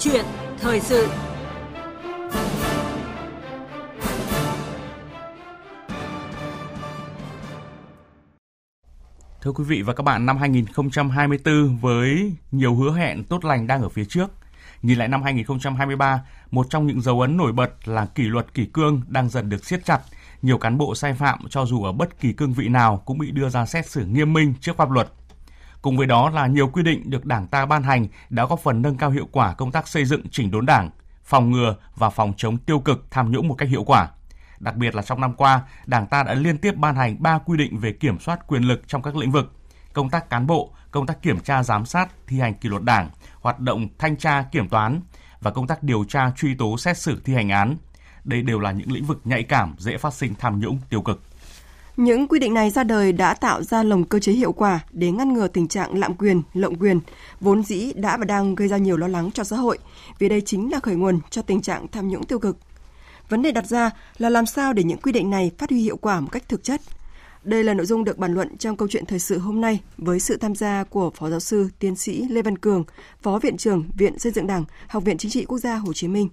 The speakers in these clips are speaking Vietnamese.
chuyện thời sự Thưa quý vị và các bạn, năm 2024 với nhiều hứa hẹn tốt lành đang ở phía trước. Nhìn lại năm 2023, một trong những dấu ấn nổi bật là kỷ luật kỷ cương đang dần được siết chặt. Nhiều cán bộ sai phạm cho dù ở bất kỳ cương vị nào cũng bị đưa ra xét xử nghiêm minh trước pháp luật. Cùng với đó là nhiều quy định được Đảng ta ban hành đã góp phần nâng cao hiệu quả công tác xây dựng chỉnh đốn Đảng, phòng ngừa và phòng chống tiêu cực tham nhũng một cách hiệu quả. Đặc biệt là trong năm qua, Đảng ta đã liên tiếp ban hành 3 quy định về kiểm soát quyền lực trong các lĩnh vực: công tác cán bộ, công tác kiểm tra giám sát, thi hành kỷ luật Đảng, hoạt động thanh tra kiểm toán và công tác điều tra truy tố xét xử thi hành án. Đây đều là những lĩnh vực nhạy cảm dễ phát sinh tham nhũng tiêu cực. Những quy định này ra đời đã tạo ra lồng cơ chế hiệu quả để ngăn ngừa tình trạng lạm quyền, lộng quyền, vốn dĩ đã và đang gây ra nhiều lo lắng cho xã hội, vì đây chính là khởi nguồn cho tình trạng tham nhũng tiêu cực. Vấn đề đặt ra là làm sao để những quy định này phát huy hiệu quả một cách thực chất. Đây là nội dung được bàn luận trong câu chuyện thời sự hôm nay với sự tham gia của Phó Giáo sư Tiến sĩ Lê Văn Cường, Phó Viện trưởng Viện Xây dựng Đảng, Học viện Chính trị Quốc gia Hồ Chí Minh.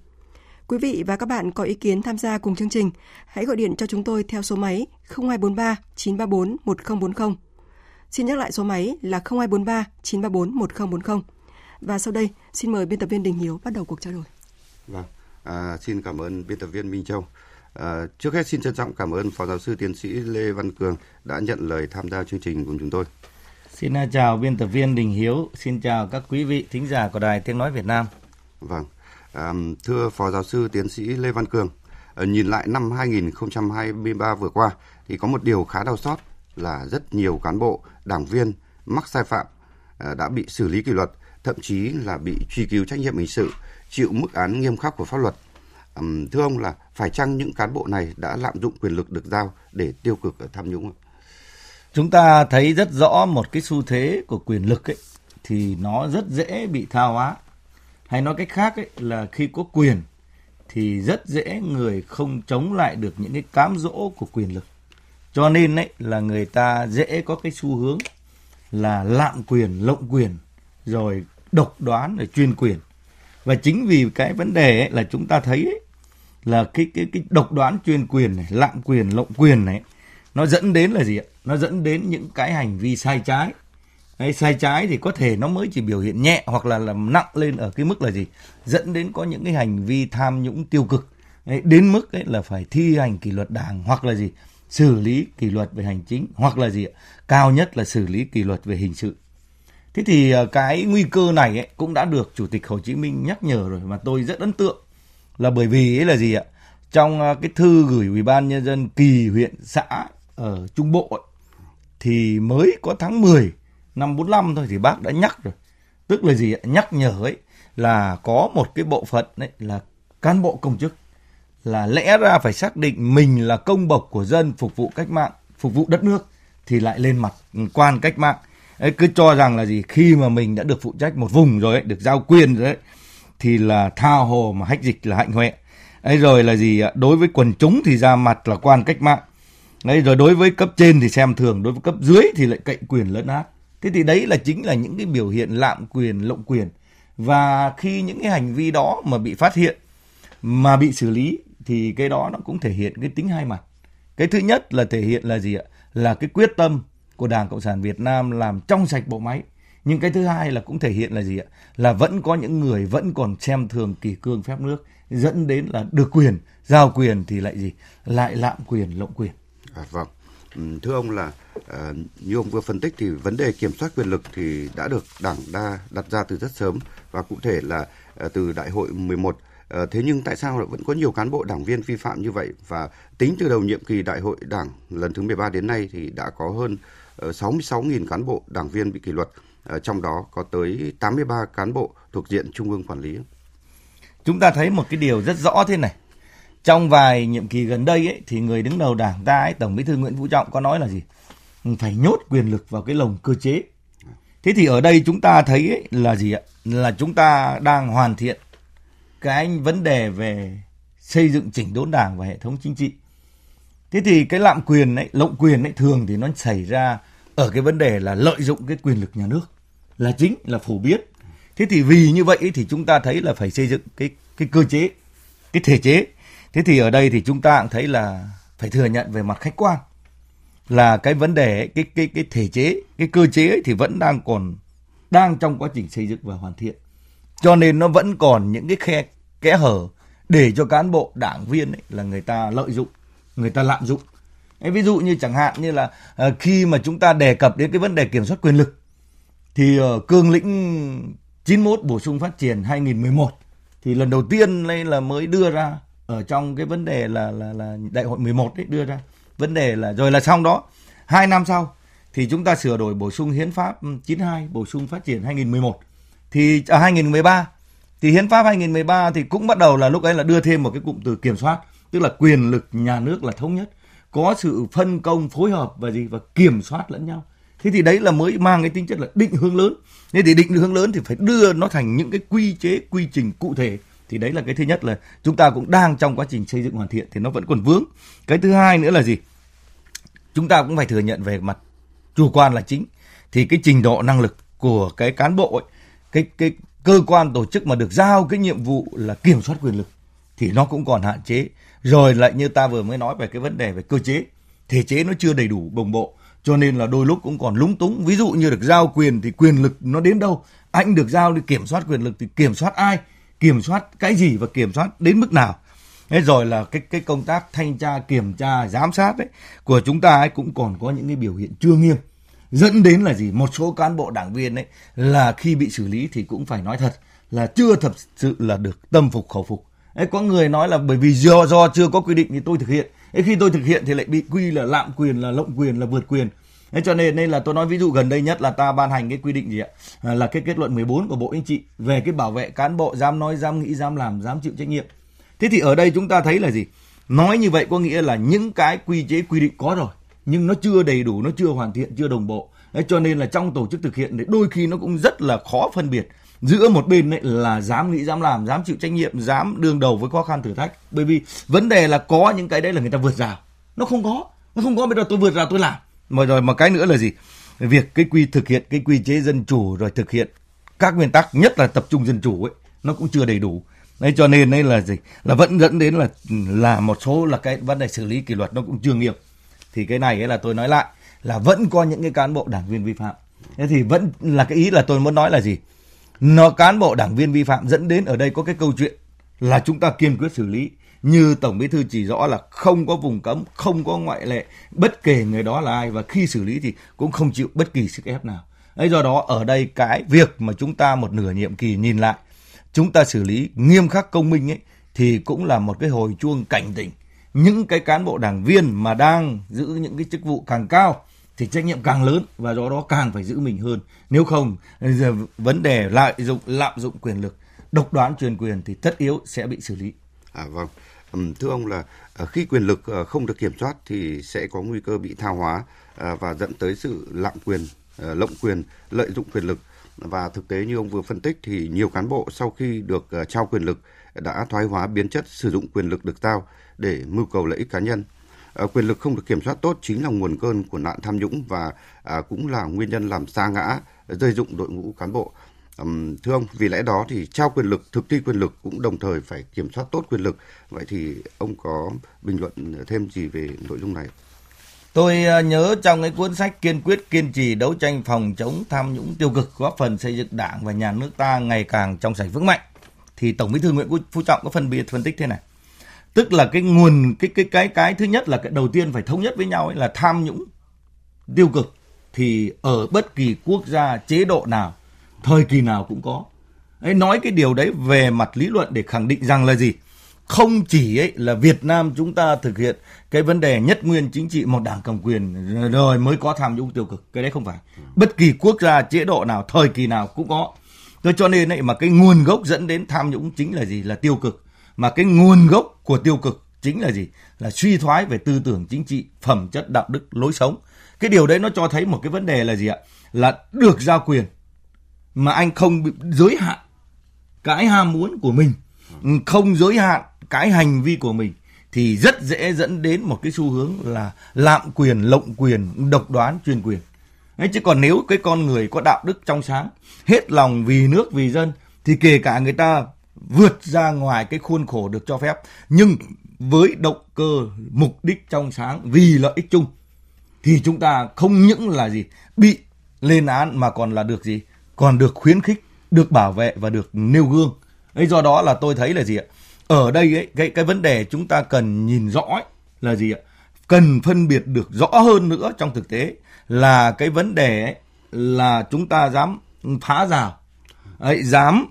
Quý vị và các bạn có ý kiến tham gia cùng chương trình, hãy gọi điện cho chúng tôi theo số máy 0243 934 1040. Xin nhắc lại số máy là 0243 934 1040. Và sau đây, xin mời biên tập viên Đình Hiếu bắt đầu cuộc trao đổi. Vâng, à, xin cảm ơn biên tập viên Minh Châu. À, trước hết xin trân trọng cảm ơn Phó Giáo sư Tiến sĩ Lê Văn Cường đã nhận lời tham gia chương trình cùng chúng tôi. Xin chào biên tập viên Đình Hiếu, xin chào các quý vị thính giả của Đài Tiếng Nói Việt Nam. Vâng, à, thưa Phó Giáo sư Tiến sĩ Lê Văn Cường, à, nhìn lại năm 2023 vừa qua thì có một điều khá đau xót là rất nhiều cán bộ, đảng viên mắc sai phạm à, đã bị xử lý kỷ luật, thậm chí là bị truy cứu trách nhiệm hình sự, chịu mức án nghiêm khắc của pháp luật. À, thưa ông là phải chăng những cán bộ này đã lạm dụng quyền lực được giao để tiêu cực ở tham nhũng? Chúng ta thấy rất rõ một cái xu thế của quyền lực ấy thì nó rất dễ bị tha hóa. Hay nói cách khác ấy là khi có quyền thì rất dễ người không chống lại được những cái cám dỗ của quyền lực. Cho nên ấy là người ta dễ có cái xu hướng là lạm quyền, lộng quyền, rồi độc đoán, rồi chuyên quyền. Và chính vì cái vấn đề ấy là chúng ta thấy ấy, là cái cái cái độc đoán chuyên quyền này, lạm quyền, lộng quyền này nó dẫn đến là gì ạ? Nó dẫn đến những cái hành vi sai trái. Đấy, sai trái thì có thể nó mới chỉ biểu hiện nhẹ hoặc là làm nặng lên ở cái mức là gì? Dẫn đến có những cái hành vi tham nhũng tiêu cực. Đấy, đến mức ấy là phải thi hành kỷ luật đảng hoặc là gì? Xử lý kỷ luật về hành chính hoặc là gì ạ? Cao nhất là xử lý kỷ luật về hình sự. Thế thì ờ, cái nguy cơ này ấy cũng đã được Chủ tịch Hồ Chí Minh nhắc nhở rồi mà tôi rất ấn tượng là bởi vì ấy là gì ạ? Trong ờ, cái thư gửi Ủy ban nhân dân kỳ huyện xã ở Trung Bộ ấy, thì mới có tháng 10 năm 45 thôi thì bác đã nhắc rồi. Tức là gì ạ? Nhắc nhở ấy là có một cái bộ phận ấy là cán bộ công chức là lẽ ra phải xác định mình là công bộc của dân phục vụ cách mạng, phục vụ đất nước thì lại lên mặt quan cách mạng. Ấy, cứ cho rằng là gì khi mà mình đã được phụ trách một vùng rồi ấy, được giao quyền rồi ấy thì là tha hồ mà hách dịch là hạnh huệ. Ấy rồi là gì ạ? Đối với quần chúng thì ra mặt là quan cách mạng. Đấy rồi đối với cấp trên thì xem thường, đối với cấp dưới thì lại cậy quyền lấn át. Thế thì đấy là chính là những cái biểu hiện lạm quyền, lộng quyền. Và khi những cái hành vi đó mà bị phát hiện, mà bị xử lý thì cái đó nó cũng thể hiện cái tính hai mặt. Cái thứ nhất là thể hiện là gì ạ? Là cái quyết tâm của Đảng Cộng sản Việt Nam làm trong sạch bộ máy. Nhưng cái thứ hai là cũng thể hiện là gì ạ? Là vẫn có những người vẫn còn xem thường kỷ cương phép nước dẫn đến là được quyền, giao quyền thì lại gì? Lại lạm quyền, lộng quyền. À, vâng. Thưa ông là à, như ông vừa phân tích thì vấn đề kiểm soát quyền lực thì đã được Đảng đa đặt ra từ rất sớm và cụ thể là à, từ Đại hội 11. À, ờ, thế nhưng tại sao lại vẫn có nhiều cán bộ đảng viên vi phạm như vậy và tính từ đầu nhiệm kỳ Đại hội Đảng lần thứ 13 đến nay thì đã có hơn uh, 66.000 cán bộ đảng viên bị kỷ luật, trong đó có tới 83 cán bộ thuộc diện trung ương quản lý. Chúng ta thấy một cái điều rất rõ thế này trong vài nhiệm kỳ gần đây ấy, thì người đứng đầu đảng ta ấy, tổng bí thư nguyễn phú trọng có nói là gì phải nhốt quyền lực vào cái lồng cơ chế. Thế thì ở đây chúng ta thấy ấy, là gì ạ? Là chúng ta đang hoàn thiện cái vấn đề về xây dựng chỉnh đốn đảng và hệ thống chính trị. Thế thì cái lạm quyền ấy lộng quyền ấy thường thì nó xảy ra ở cái vấn đề là lợi dụng cái quyền lực nhà nước là chính là phổ biến. Thế thì vì như vậy thì chúng ta thấy là phải xây dựng cái cái cơ chế cái thể chế. Thế thì ở đây thì chúng ta cũng thấy là phải thừa nhận về mặt khách quan là cái vấn đề cái cái cái thể chế cái cơ chế ấy thì vẫn đang còn đang trong quá trình xây dựng và hoàn thiện. Cho nên nó vẫn còn những cái khe kẽ hở để cho cán bộ đảng viên ấy, là người ta lợi dụng người ta lạm dụng. Ê, ví dụ như chẳng hạn như là uh, khi mà chúng ta đề cập đến cái vấn đề kiểm soát quyền lực thì uh, cương lĩnh 91 bổ sung phát triển 2011 thì lần đầu tiên đây là mới đưa ra ở trong cái vấn đề là là là đại hội 11 đấy đưa ra vấn đề là rồi là xong đó. Hai năm sau thì chúng ta sửa đổi bổ sung hiến pháp ừ, 92 bổ sung phát triển 2011 thì à, 2013 thì hiến pháp 2013 thì cũng bắt đầu là lúc ấy là đưa thêm một cái cụm từ kiểm soát tức là quyền lực nhà nước là thống nhất có sự phân công phối hợp và gì và kiểm soát lẫn nhau. Thế thì đấy là mới mang cái tính chất là định hướng lớn. Thế thì định hướng lớn thì phải đưa nó thành những cái quy chế quy trình cụ thể thì đấy là cái thứ nhất là chúng ta cũng đang trong quá trình xây dựng hoàn thiện thì nó vẫn còn vướng. Cái thứ hai nữa là gì? Chúng ta cũng phải thừa nhận về mặt chủ quan là chính. Thì cái trình độ năng lực của cái cán bộ ấy, cái cái cơ quan tổ chức mà được giao cái nhiệm vụ là kiểm soát quyền lực thì nó cũng còn hạn chế. Rồi lại như ta vừa mới nói về cái vấn đề về cơ chế thể chế nó chưa đầy đủ đồng bộ cho nên là đôi lúc cũng còn lúng túng. Ví dụ như được giao quyền thì quyền lực nó đến đâu? Anh được giao đi kiểm soát quyền lực thì kiểm soát ai? Kiểm soát cái gì và kiểm soát đến mức nào. Thế rồi là cái cái công tác thanh tra, kiểm tra, giám sát ấy, của chúng ta ấy cũng còn có những cái biểu hiện chưa nghiêm. Dẫn đến là gì? Một số cán bộ đảng viên ấy là khi bị xử lý thì cũng phải nói thật là chưa thật sự là được tâm phục khẩu phục. Ấy có người nói là bởi vì do do chưa có quy định thì tôi thực hiện. Ấy khi tôi thực hiện thì lại bị quy là lạm quyền, là lộng quyền, là vượt quyền. Thế cho nên nên là tôi nói ví dụ gần đây nhất là ta ban hành cái quy định gì ạ? À, là cái kết luận 14 của Bộ Chính trị về cái bảo vệ cán bộ dám nói, dám nghĩ, dám làm, dám chịu trách nhiệm. Thế thì ở đây chúng ta thấy là gì? Nói như vậy có nghĩa là những cái quy chế quy định có rồi nhưng nó chưa đầy đủ, nó chưa hoàn thiện, chưa đồng bộ. Đấy, cho nên là trong tổ chức thực hiện thì đôi khi nó cũng rất là khó phân biệt giữa một bên ấy là dám nghĩ dám làm dám chịu trách nhiệm dám đương đầu với khó khăn thử thách bởi vì vấn đề là có những cái đấy là người ta vượt rào nó không có nó không có bây giờ tôi vượt rào tôi làm mà rồi mà cái nữa là gì? Việc cái quy thực hiện, cái quy chế dân chủ rồi thực hiện các nguyên tắc, nhất là tập trung dân chủ ấy, nó cũng chưa đầy đủ. Đấy, cho nên đây là gì? Là vẫn dẫn đến là là một số là cái vấn đề xử lý kỷ luật nó cũng chưa nghiêm. Thì cái này ấy là tôi nói lại, là vẫn có những cái cán bộ đảng viên vi phạm. Thế thì vẫn là cái ý là tôi muốn nói là gì? Nó cán bộ đảng viên vi phạm dẫn đến ở đây có cái câu chuyện là chúng ta kiên quyết xử lý như tổng bí thư chỉ rõ là không có vùng cấm, không có ngoại lệ, bất kể người đó là ai, và khi xử lý thì cũng không chịu bất kỳ sức ép nào. Ấy, do đó, ở đây cái việc mà chúng ta một nửa nhiệm kỳ nhìn lại, chúng ta xử lý nghiêm khắc công minh ấy, thì cũng là một cái hồi chuông cảnh tỉnh. Những cái cán bộ đảng viên mà đang giữ những cái chức vụ càng cao thì trách nhiệm càng lớn, và do đó càng phải giữ mình hơn. Nếu không giờ vấn đề lợi dụng, lạm dụng quyền lực, độc đoán truyền quyền thì tất yếu sẽ bị xử lý à vâng. Thưa ông là ờ, khi quyền lực ờ, không được kiểm soát thì sẽ có nguy cơ bị tha hóa ờ, và dẫn tới sự lạm quyền lộng quyền, lợi dụng quyền lực. Và thực tế như ông vừa phân tích thì nhiều cán bộ sau khi được trao quyền lực đã thoái hóa biến chất sử dụng quyền lực được giao để mưu cầu lợi ích cá nhân. Quyền lực không được kiểm soát tốt chính là nguồn cơn của nạn tham nhũng và à, cũng là nguyên nhân làm sa ngã, rơi dụng đội ngũ cán bộ thưa ông, vì lẽ đó thì trao quyền lực, thực thi quyền lực cũng đồng thời phải kiểm soát tốt quyền lực. Vậy thì ông có bình luận thêm gì về nội dung này? Tôi à, nhớ trong cái cuốn sách kiên quyết kiên trì đấu tranh phòng chống tham nhũng tiêu cực góp phần xây dựng đảng và nhà nước ta ngày càng trong sạch vững mạnh thì Tổng Bí thư Nguyễn Phú Trọng có phân biệt phân tích thế này tức là cái nguồn cái cái cái cái thứ nhất là cái đầu tiên phải thống nhất với nhau ấy là tham nhũng tiêu cực thì ở bất kỳ quốc gia chế độ nào thời kỳ nào cũng có. Ấy, nói cái điều đấy về mặt lý luận để khẳng định rằng là gì? Không chỉ ấy là Việt Nam chúng ta thực hiện cái vấn đề nhất nguyên chính trị một đảng cầm quyền, rồi mới có tham nhũng tiêu cực. Cái đấy không phải. Bất kỳ quốc gia, chế độ nào, thời kỳ nào cũng có. Thế cho nên ấy, mà cái nguồn gốc dẫn đến tham nhũng chính là gì? Là tiêu cực. Mà cái nguồn gốc của tiêu cực chính là gì? Là suy thoái về tư tưởng chính trị, phẩm chất, đạo đức, lối sống. Cái điều đấy nó cho thấy một cái vấn đề là gì ạ? Là được giao quyền mà anh không bị giới hạn cái ham muốn của mình ừ, không giới hạn cái hành vi của mình thì rất dễ dẫn đến một cái xu hướng là lạm quyền lộng quyền độc đoán chuyên quyền. Đấy, chứ còn nếu cái con người có đạo đức trong sáng hết lòng vì nước vì dân thì kể cả người ta vượt ra ngoài cái khuôn khổ được cho phép nhưng với động cơ mục đích trong sáng vì lợi ích chung thì chúng ta không những là gì? Bị lên án mà còn là được gì? Còn được khuyến khích được bảo vệ và được nêu gương. Ấy do đó là tôi thấy là gì ạ? Ở đây ấy cái cái vấn đề chúng ta cần nhìn rõ ấy, là gì ạ? Cần phân biệt được rõ hơn nữa trong thực tế là cái vấn đề ấy là chúng ta dám phá rào ấy dám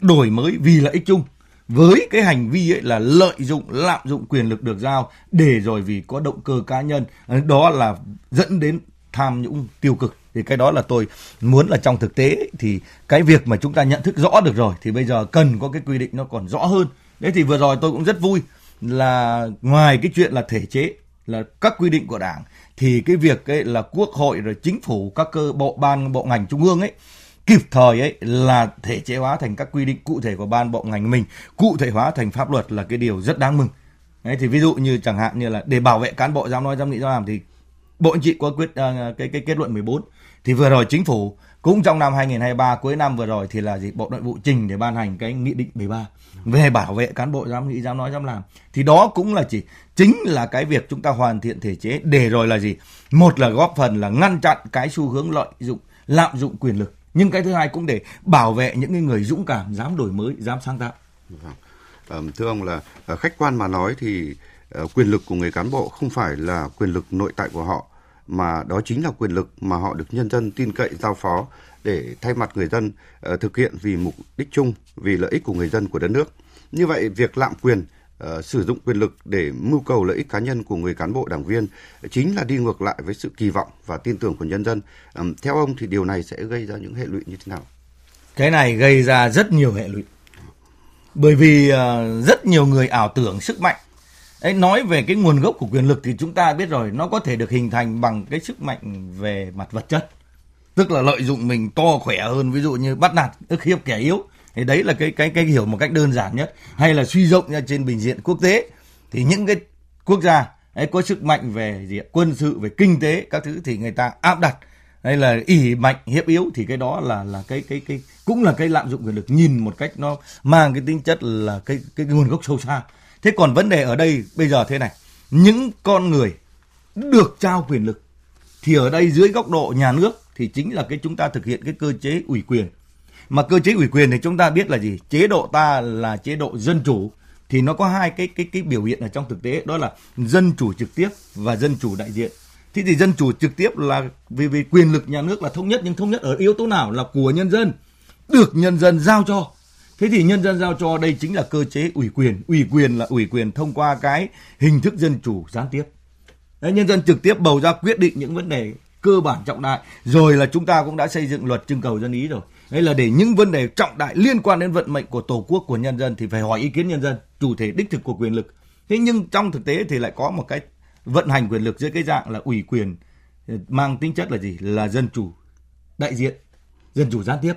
đổi mới vì lợi ích chung. Với cái hành vi ấy là lợi dụng lạm dụng quyền lực được giao để rồi vì có động cơ cá nhân đó là dẫn đến tham nhũng tiêu cực thì cái đó là tôi muốn là trong thực tế thì cái việc mà chúng ta nhận thức rõ được rồi thì bây giờ cần có cái quy định nó còn rõ hơn. Đấy thì vừa rồi tôi cũng rất vui là ngoài cái chuyện là thể chế là các quy định của đảng thì cái việc ấy là quốc hội rồi chính phủ các cơ bộ ban bộ ngành trung ương ấy kịp thời ấy là thể chế hóa thành các quy định cụ thể của ban bộ ngành mình cụ thể hóa thành pháp luật là cái điều rất đáng mừng. Đấy thì ví dụ như chẳng hạn như là để bảo vệ cán bộ dám nói dám nghĩ dám làm thì bộ anh chị có quyết uh, cái cái kết luận 14 thì vừa rồi chính phủ cũng trong năm 2023 cuối năm vừa rồi thì là gì? Bộ nội vụ trình để ban hành cái nghị định 13 về bảo vệ cán bộ dám nghĩ dám nói dám làm. Thì đó cũng là chỉ, chính là cái việc chúng ta hoàn thiện thể chế để rồi là gì? Một là góp phần là ngăn chặn cái xu hướng lợi dụng, lạm dụng quyền lực. Nhưng cái thứ hai cũng để bảo vệ những người dũng cảm, dám đổi mới, dám sáng tạo. Vâng. Ờ, thưa ông là ờ, khách quan mà nói thì ờ, quyền lực của người cán bộ không phải là quyền lực nội tại của họ mà đó chính là quyền lực mà họ được nhân dân tin cậy giao phó để thay mặt người dân uh, thực hiện vì mục đích chung, vì lợi ích của người dân của đất nước. Như vậy, việc lạm quyền uh, sử dụng quyền lực để mưu cầu lợi ích cá nhân của người cán bộ đảng viên ờ, chính là đi ngược lại với sự kỳ vọng và tin tưởng của nhân dân. Um, theo ông thì điều này sẽ gây ra những hệ lụy như thế nào? Cái này gây ra rất nhiều hệ lụy. Bởi vì uh, rất nhiều người ảo tưởng sức mạnh Ấy, nói về cái nguồn gốc của quyền lực thì chúng ta biết rồi nó có thể được hình thành bằng cái sức mạnh về mặt vật chất. Tức là lợi dụng mình to khỏe hơn ví dụ như bắt nạt ức hiếp kẻ yếu. Thì đấy là cái cái cái hiểu một cách đơn giản nhất. Hay là suy rộng ra trên bình diện quốc tế. Thì những cái quốc gia ấy có sức mạnh về gì quân sự về kinh tế các thứ thì người ta áp đặt. Hay là ỉ mạnh hiếp yếu thì cái đó là là cái cái cái cũng là cái lạm dụng quyền lực. Nhìn một cách nó mang cái tính chất là cái, cái nguồn gốc sâu xa thế còn vấn đề ở đây bây giờ thế này. Những con người được trao quyền lực thì ở đây dưới góc độ nhà nước thì chính là cái chúng ta thực hiện cái cơ chế ủy quyền. Mà cơ chế ủy quyền thì chúng ta biết là gì? Chế độ ta là chế độ dân chủ. Thì nó có hai cái cái cái biểu hiện ở trong thực tế. Đó là dân chủ trực tiếp và dân chủ đại diện. Thế thì dân chủ trực tiếp là vì vì quyền lực nhà nước là thống nhất, nhưng thống nhất ở yếu tố nào? Là của nhân dân, được nhân dân giao cho thế thì nhân dân giao cho đây chính là cơ chế ủy quyền. Ủy quyền là ủy quyền thông qua cái hình thức dân chủ gián tiếp. Đấy, nhân dân trực tiếp bầu ra quyết định những vấn đề cơ bản trọng đại. Rồi là chúng ta cũng đã xây dựng luật trưng cầu dân ý rồi. Đấy là để những vấn đề trọng đại liên quan đến vận mệnh của tổ quốc của nhân dân thì phải hỏi ý kiến nhân dân chủ thể đích thực của quyền lực. Thế nhưng trong thực tế thì lại có một cái vận hành quyền lực dưới cái dạng là ủy quyền ờ, mang tính chất là gì? Là dân chủ đại diện dân chủ gián tiếp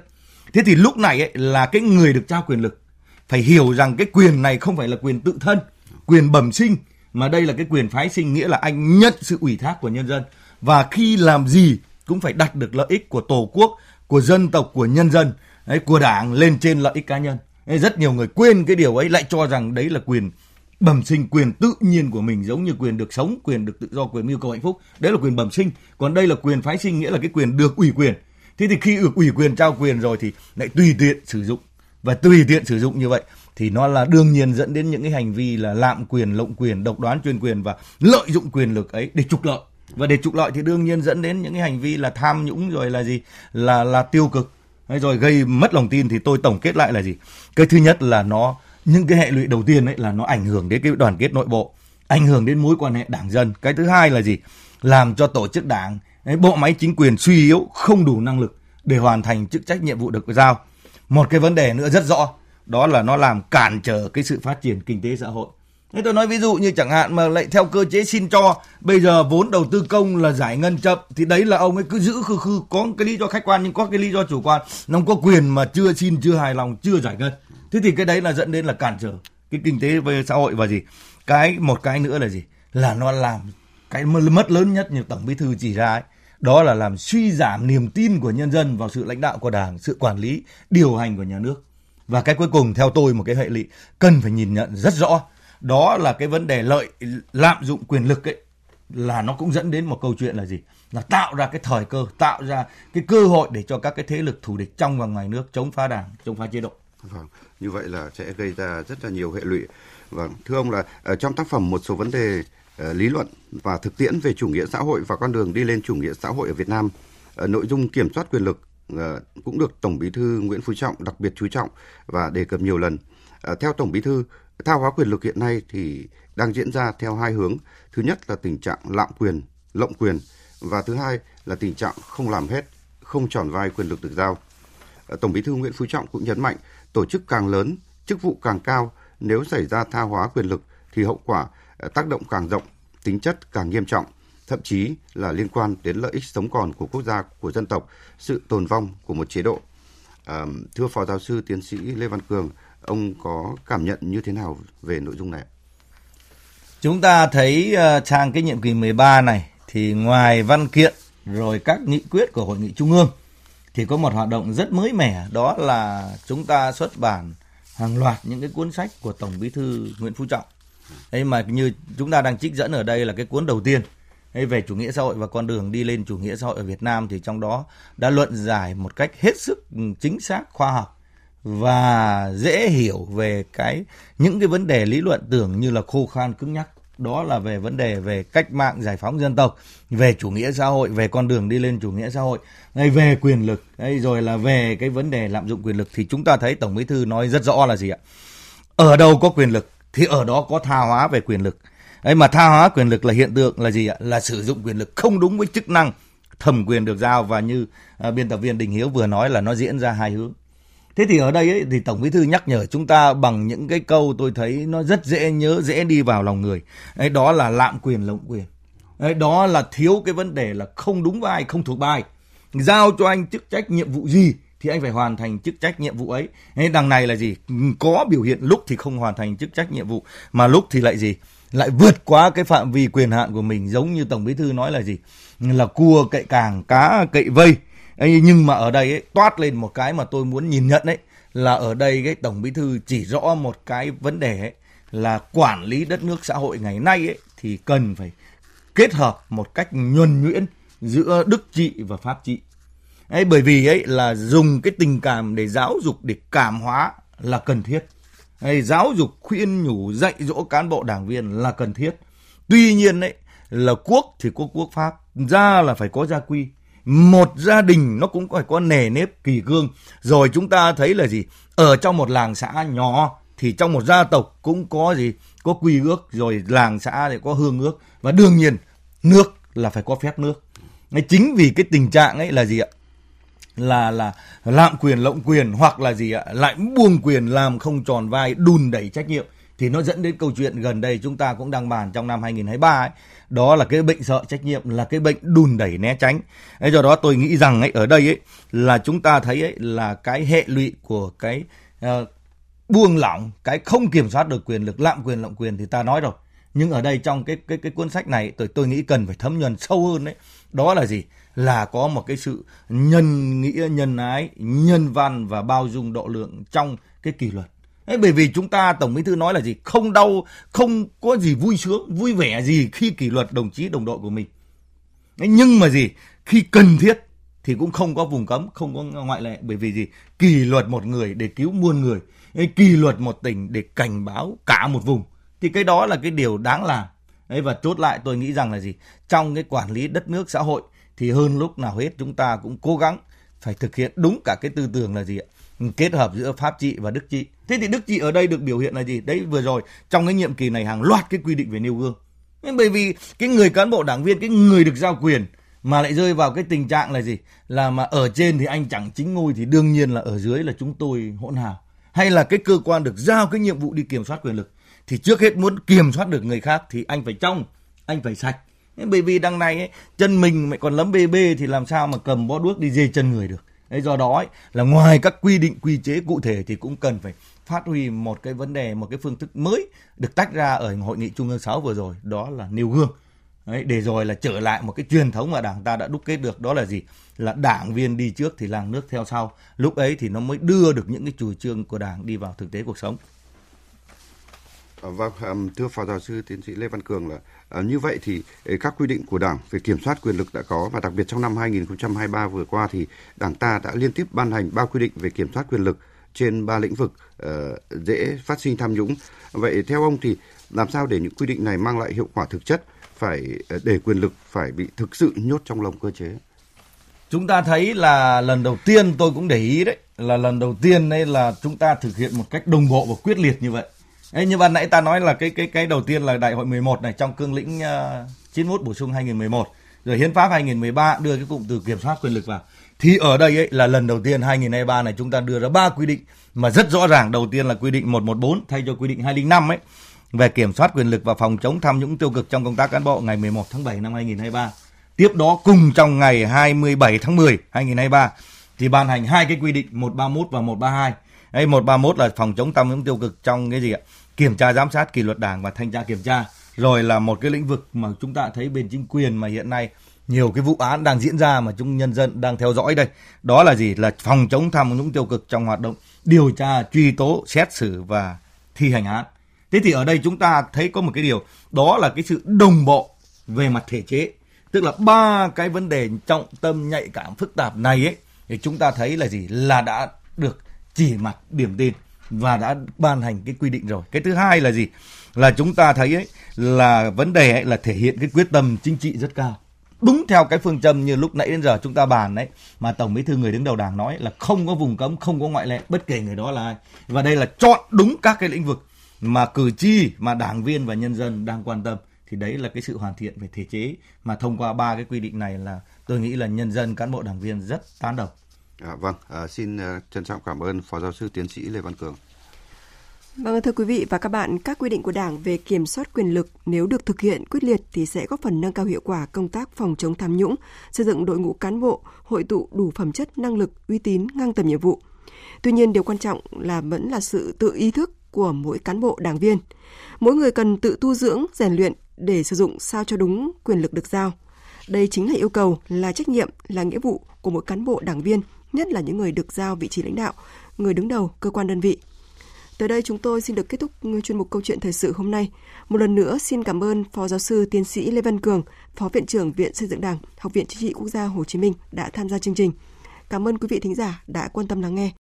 thế thì lúc này ấy, là cái người được trao quyền lực. Phải hiểu rằng cái quyền này không phải là quyền tự thân quyền bẩm sinh mà đây là cái quyền phái sinh nghĩa là anh nhận sự ủy thác của nhân dân. Và khi làm gì cũng phải đặt được lợi ích của tổ quốc của dân tộc của nhân dân ấy, của đảng lên trên lợi ích cá nhân. Ấy, rất nhiều người quên cái điều ấy lại cho rằng đấy là quyền bẩm sinh quyền tự nhiên của mình giống như quyền được sống quyền được tự do quyền mưu cầu hạnh phúc. Đấy là quyền bẩm sinh. Còn đây là quyền phái sinh nghĩa là cái quyền được ủy quyền thế thì khi được ủy quyền trao quyền rồi thì lại tùy tiện sử dụng. Và tùy tiện sử dụng như vậy thì nó là đương nhiên dẫn đến những cái hành vi là lạm quyền, lộng quyền, độc đoán chuyên quyền và lợi dụng quyền lực ấy để trục lợi. Và để trục lợi thì đương nhiên dẫn đến những cái hành vi là tham nhũng rồi là gì? Là là tiêu cực. Rồi gây mất lòng tin thì tôi tổng kết lại là gì? Cái thứ nhất là nó những cái hệ lụy đầu tiên ấy là nó ảnh hưởng đến cái đoàn kết nội bộ, ảnh hưởng đến mối quan hệ đảng dân. Cái thứ hai là gì? Làm cho tổ chức đảng bộ máy chính quyền suy yếu, không đủ năng lực để hoàn thành chức trách nhiệm vụ được giao. Một cái vấn đề nữa rất rõ, đó là nó làm cản trở cái sự phát triển kinh tế xã hội. Thế tôi nói ví dụ như chẳng hạn mà lại theo cơ chế xin cho, bây giờ vốn đầu tư công là giải ngân chậm, thì đấy là ông ấy cứ giữ khư khư, có cái lý do khách quan nhưng có cái lý do chủ quan. Ông có quyền mà chưa xin, chưa hài lòng, chưa giải ngân. Thế thì cái đấy là dẫn đến là cản trở cái kinh tế về xã hội và gì? Cái, một cái nữa là gì? Là nó làm cái mất lớn nhất như tổng bí thư chỉ ra ấy đó là làm suy giảm niềm tin của nhân dân vào sự lãnh đạo của Đảng, sự quản lý, điều hành của nhà nước. Và cái cuối cùng theo tôi một cái hệ lụy cần phải nhìn nhận rất rõ, đó là cái vấn đề lợi lạm dụng quyền lực ấy là nó cũng dẫn đến một câu chuyện là gì? Là tạo ra cái thời cơ, tạo ra cái cơ hội để cho các cái thế lực thù địch trong và ngoài nước chống phá Đảng, chống phá chế độ. Vâng, như vậy là sẽ gây ra rất là nhiều hệ lụy. Vâng, thưa ông là ở trong tác phẩm một số vấn đề Ờ, lý luận và thực tiễn về chủ nghĩa xã hội và con đường đi lên chủ nghĩa xã hội ở Việt Nam, ờ, nội dung kiểm soát quyền lực ờ, cũng được Tổng Bí thư Nguyễn Phú Trọng đặc biệt chú trọng và đề cập nhiều lần. Theo Tổng Bí thư, tha hóa quyền lực hiện nay thì đang diễn ra theo hai hướng. Thứ nhất là tình trạng lạm quyền, lộng quyền và thứ hai là tình trạng không làm hết, không tròn vai quyền lực được giao. Tổng Bí thư Nguyễn Phú Trọng cũng nhấn mạnh tổ chức càng lớn, chức vụ càng cao, nếu xảy ra tha hóa quyền lực thì hậu quả Ờ, tác động càng rộng, tính chất càng nghiêm trọng, thậm chí là liên quan đến lợi ích sống còn của quốc gia, của dân tộc, sự tồn vong của một chế độ. À, thưa Phó Giáo sư Tiến sĩ Lê Văn Cường, ông có cảm nhận như thế nào về nội dung này? Chúng ta thấy uh, trang cái nhiệm kỳ 13 này thì ngoài văn kiện rồi các nghị quyết của hội nghị trung ương thì có một hoạt động rất mới mẻ đó là chúng ta xuất bản hàng loạt những cái cuốn sách của Tổng Bí thư Nguyễn Phú Trọng thế mà như chúng ta đang trích dẫn ở đây là cái cuốn đầu tiên. Ấy về chủ nghĩa xã hội và con đường đi lên chủ nghĩa xã hội ở Việt Nam thì trong đó đã luận giải một cách hết sức chính xác, khoa học và dễ hiểu về cái, những cái vấn đề lý luận tưởng như là khô khan cứng nhắc. Đó là về vấn đề về cách mạng giải phóng dân tộc, về chủ nghĩa xã hội, về con đường đi lên chủ nghĩa xã hội này về quyền lực. Hay rồi là về cái vấn đề lạm dụng quyền lực thì chúng ta thấy tổng bí thư nói rất rõ là gì ạ? Ở đâu có quyền lực? Thì ở đó có tha hóa về quyền lực ấy mà tha hóa quyền lực là hiện tượng là gì ạ là sử dụng quyền lực không đúng với chức năng thẩm quyền được giao và như uh, biên tập viên đình hiếu vừa nói là nó diễn ra hai hướng Thế thì ở đây ấy, thì Tổng Bí thư nhắc nhở chúng ta bằng những cái câu tôi thấy nó rất dễ nhớ, dễ đi vào lòng người. ấy đó là lạm quyền lộng quyền. ấy đó là thiếu cái vấn đề là không đúng vai, không thuộc bài. Giao cho anh chức trách nhiệm vụ gì thì anh phải hoàn thành chức trách nhiệm vụ ấy. Đấy, đằng này là gì? Có biểu hiện lúc thì không hoàn thành chức trách nhiệm vụ mà lúc thì lại gì? Lại vượt quá cái phạm vi quyền hạn của mình giống như Tổng Bí thư nói là gì? Là cua cậy càng, cá cậy vây Ê, nhưng mà ở đây ấy, toát lên một cái mà tôi muốn nhìn nhận đấy là ở đây cái tổng bí thư chỉ rõ một cái vấn đề ấy, là quản lý đất nước xã hội ngày nay ấy, thì cần phải kết hợp một cách nhuần nhuyễn giữa đức trị và pháp trị ấy bởi vì ấy là dùng cái tình cảm để giáo dục để cảm hóa là cần thiết. Ấy, giáo dục khuyên nhủ dạy dỗ cán bộ đảng viên là cần thiết. Tuy nhiên ấy là quốc thì có quốc pháp. Ra là phải có gia quy. Một gia đình nó cũng phải có nề nếp kỳ cương. Rồi chúng ta thấy là gì? Ở trong một làng xã nhỏ thì trong một gia tộc cũng có gì? Có quy ước rồi làng xã thì có hương ước. Và đương nhiên nước là phải có phép nước. Chính vì cái tình trạng ấy là gì ạ? Là là lạm quyền lộng quyền hoặc là gì ạ lại buông quyền làm không tròn vai đùn đẩy trách nhiệm thì nó dẫn đến câu chuyện gần đây chúng ta cũng đang bàn trong năm 2023 ấy, đó là cái bệnh sợ trách nhiệm là cái bệnh đùn đẩy né tránh. Thế do đó tôi nghĩ rằng ấy ở đây ấy là chúng ta thấy ấy là cái hệ lụy của cái uh, buông lỏng cái không kiểm soát được quyền lực lạm quyền lộng quyền thì ta nói rồi. Nhưng ở đây trong cái cái cái cuốn sách này tôi tôi nghĩ cần phải thấm nhuần sâu hơn đấy đó là gì? Là có một cái sự nhân nghĩa nhân ái nhân văn và bao dung độ lượng trong cái kỷ luật. Đấy, bởi vì chúng ta tổng bí thư nói là gì? Không đau không có gì vui sướng vui vẻ gì khi kỷ luật đồng chí đồng đội của mình. Đấy, nhưng mà gì? Khi cần thiết thì cũng không có vùng cấm không có ngoại lệ. Bởi vì gì? Kỷ luật một người để cứu muôn người Đấy, kỷ luật một tỉnh để cảnh báo cả một vùng. Thì cái đó là cái điều đáng làm. Đấy, và chốt lại tôi nghĩ rằng là gì? Trong cái quản lý đất nước xã hội thì hơn lúc nào hết chúng ta cũng cố gắng phải thực hiện đúng cả cái tư tưởng là gì ạ kết hợp giữa pháp trị và đức trị. Thế thì đức trị ở đây được biểu hiện là gì? Đấy vừa rồi trong cái nhiệm kỳ này hàng loạt cái quy định về nêu gương. Bởi vì cái người cán bộ đảng viên, cái người được giao quyền mà lại rơi vào cái tình trạng là gì? Là mà ở trên thì anh chẳng chính ngôi thì đương nhiên là ở dưới là chúng tôi hỗn hào. Hay là cái cơ quan được giao cái nhiệm vụ đi kiểm soát quyền lực thì trước hết muốn kiểm soát được người khác thì anh phải trong, anh phải sạch. Bởi vì đằng này ấy, chân mình mẹ còn lấm bê bê thì làm sao mà cầm bó đuốc đi dê chân người được. Đấy, do đó ấy, là ngoài các quy định quy chế cụ thể thì cũng cần phải phát huy một cái vấn đề một cái phương thức mới được tách ra ở hội nghị trung ương 6 vừa rồi đó là nêu gương. Đấy, để rồi là trở lại một cái truyền thống mà đảng ta đã đúc kết được đó là gì? Là đảng viên đi trước thì làng nước theo sau. Lúc ấy thì nó mới đưa được những cái chủ trương của đảng đi vào thực tế cuộc sống. Ờ, vâng, thưa Phó Giáo sư Tiến sĩ Lê Văn Cường là ờ, như vậy thì ờ, các quy định của Đảng về kiểm soát quyền lực đã có và đặc biệt trong năm 2023 vừa qua thì Đảng ta đã liên tiếp ban hành ba quy định về kiểm soát quyền lực trên ba lĩnh vực dễ phát sinh tham nhũng. Vậy theo ông thì làm sao để những quy định này mang lại hiệu quả thực chất phải để quyền lực phải bị thực sự nhốt trong lồng cơ chế? Chúng ta thấy là lần đầu tiên tôi cũng để ý đấy là lần đầu tiên đây là chúng ta thực hiện một cách đồng bộ và quyết liệt như vậy Ê, như ban nãy ta nói là cái cái cái đầu tiên là đại hội 11 này trong cương lĩnh ờ, uh, 91 bổ sung 2011 rồi hiến pháp 2013 đưa cái cụm từ kiểm soát quyền lực vào thì ở đây ấy là lần đầu tiên 2023 này chúng ta đưa ra ba quy định mà rất rõ ràng đầu tiên là quy định 114 thay cho quy định 205 ấy về kiểm soát quyền lực và phòng chống tham nhũng tiêu cực trong công tác cán bộ ngày 11 tháng 7 năm 2023. Tiếp đó cùng trong ngày 27 tháng 10 2023 thì ban hành hai cái quy định 131 và 132. Đây 131 là phòng chống tham nhũng tiêu cực trong cái gì ạ? Kiểm tra, giám sát kỷ luật đảng và thanh tra kiểm tra. Rồi là một cái lĩnh vực mà chúng ta thấy bên chính quyền mà hiện nay nhiều cái vụ án đang diễn ra mà chúng nhân dân đang theo dõi đây. Đó là gì? Là phòng chống tham nhũng tiêu cực trong hoạt động điều tra, truy tố, xét xử và thi hành án. Thế thì ở đây chúng ta thấy có một cái điều, đó là cái sự đồng bộ về mặt thể chế. Tức là ba cái vấn đề trọng tâm, nhạy cảm, phức tạp này ấy, thì chúng ta thấy là gì? Là đã được chỉ mặt, điểm tin và đã ban hành cái quy định rồi. Cái thứ hai là gì? Là chúng ta thấy ấy là vấn đề ấy là thể hiện cái quyết tâm chính trị rất cao. Đúng theo cái phương châm như lúc nãy đến giờ chúng ta bàn đấy mà Tổng Bí thư người đứng đầu Đảng nói là không có vùng cấm, không có ngoại lệ bất kể người đó là ai. Và đây là chọn đúng các cái lĩnh vực mà cử tri, mà đảng viên và nhân dân đang quan tâm thì đấy là cái sự hoàn thiện về thể chế mà thông qua ba cái quy định này là tôi nghĩ là nhân dân cán bộ đảng viên rất tán đồng. À, vâng, à, xin ờ, trân trọng cảm ơn Phó Giáo sư Tiến sĩ Lê Văn Cường. Vâng, thưa quý vị và các bạn, các quy định của Đảng về kiểm soát quyền lực nếu được thực hiện quyết liệt thì sẽ góp phần nâng cao hiệu quả công tác phòng chống tham nhũng, xây dựng đội ngũ cán bộ hội tụ đủ phẩm chất, năng lực, uy tín, ngang tầm nhiệm vụ. Tuy nhiên, điều quan trọng là vẫn là sự tự ý thức của mỗi cán bộ đảng viên. Mỗi người cần tự tu dưỡng, rèn luyện để sử dụng sao cho đúng quyền lực được giao. Đây chính là yêu cầu, là trách nhiệm, là nghĩa vụ của mỗi cán bộ đảng viên nhất là những người được giao vị trí lãnh đạo, người đứng đầu cơ quan đơn vị. Tới đây chúng tôi xin được kết thúc chuyên mục câu chuyện thời sự hôm nay. Một lần nữa xin cảm ơn Phó Giáo sư Tiến sĩ Lê Văn Cường, Phó Viện trưởng Viện Xây dựng Đảng, Học viện Chính trị Quốc gia Hồ Chí Minh đã tham gia chương trình. Cảm ơn quý vị thính giả đã quan tâm lắng nghe.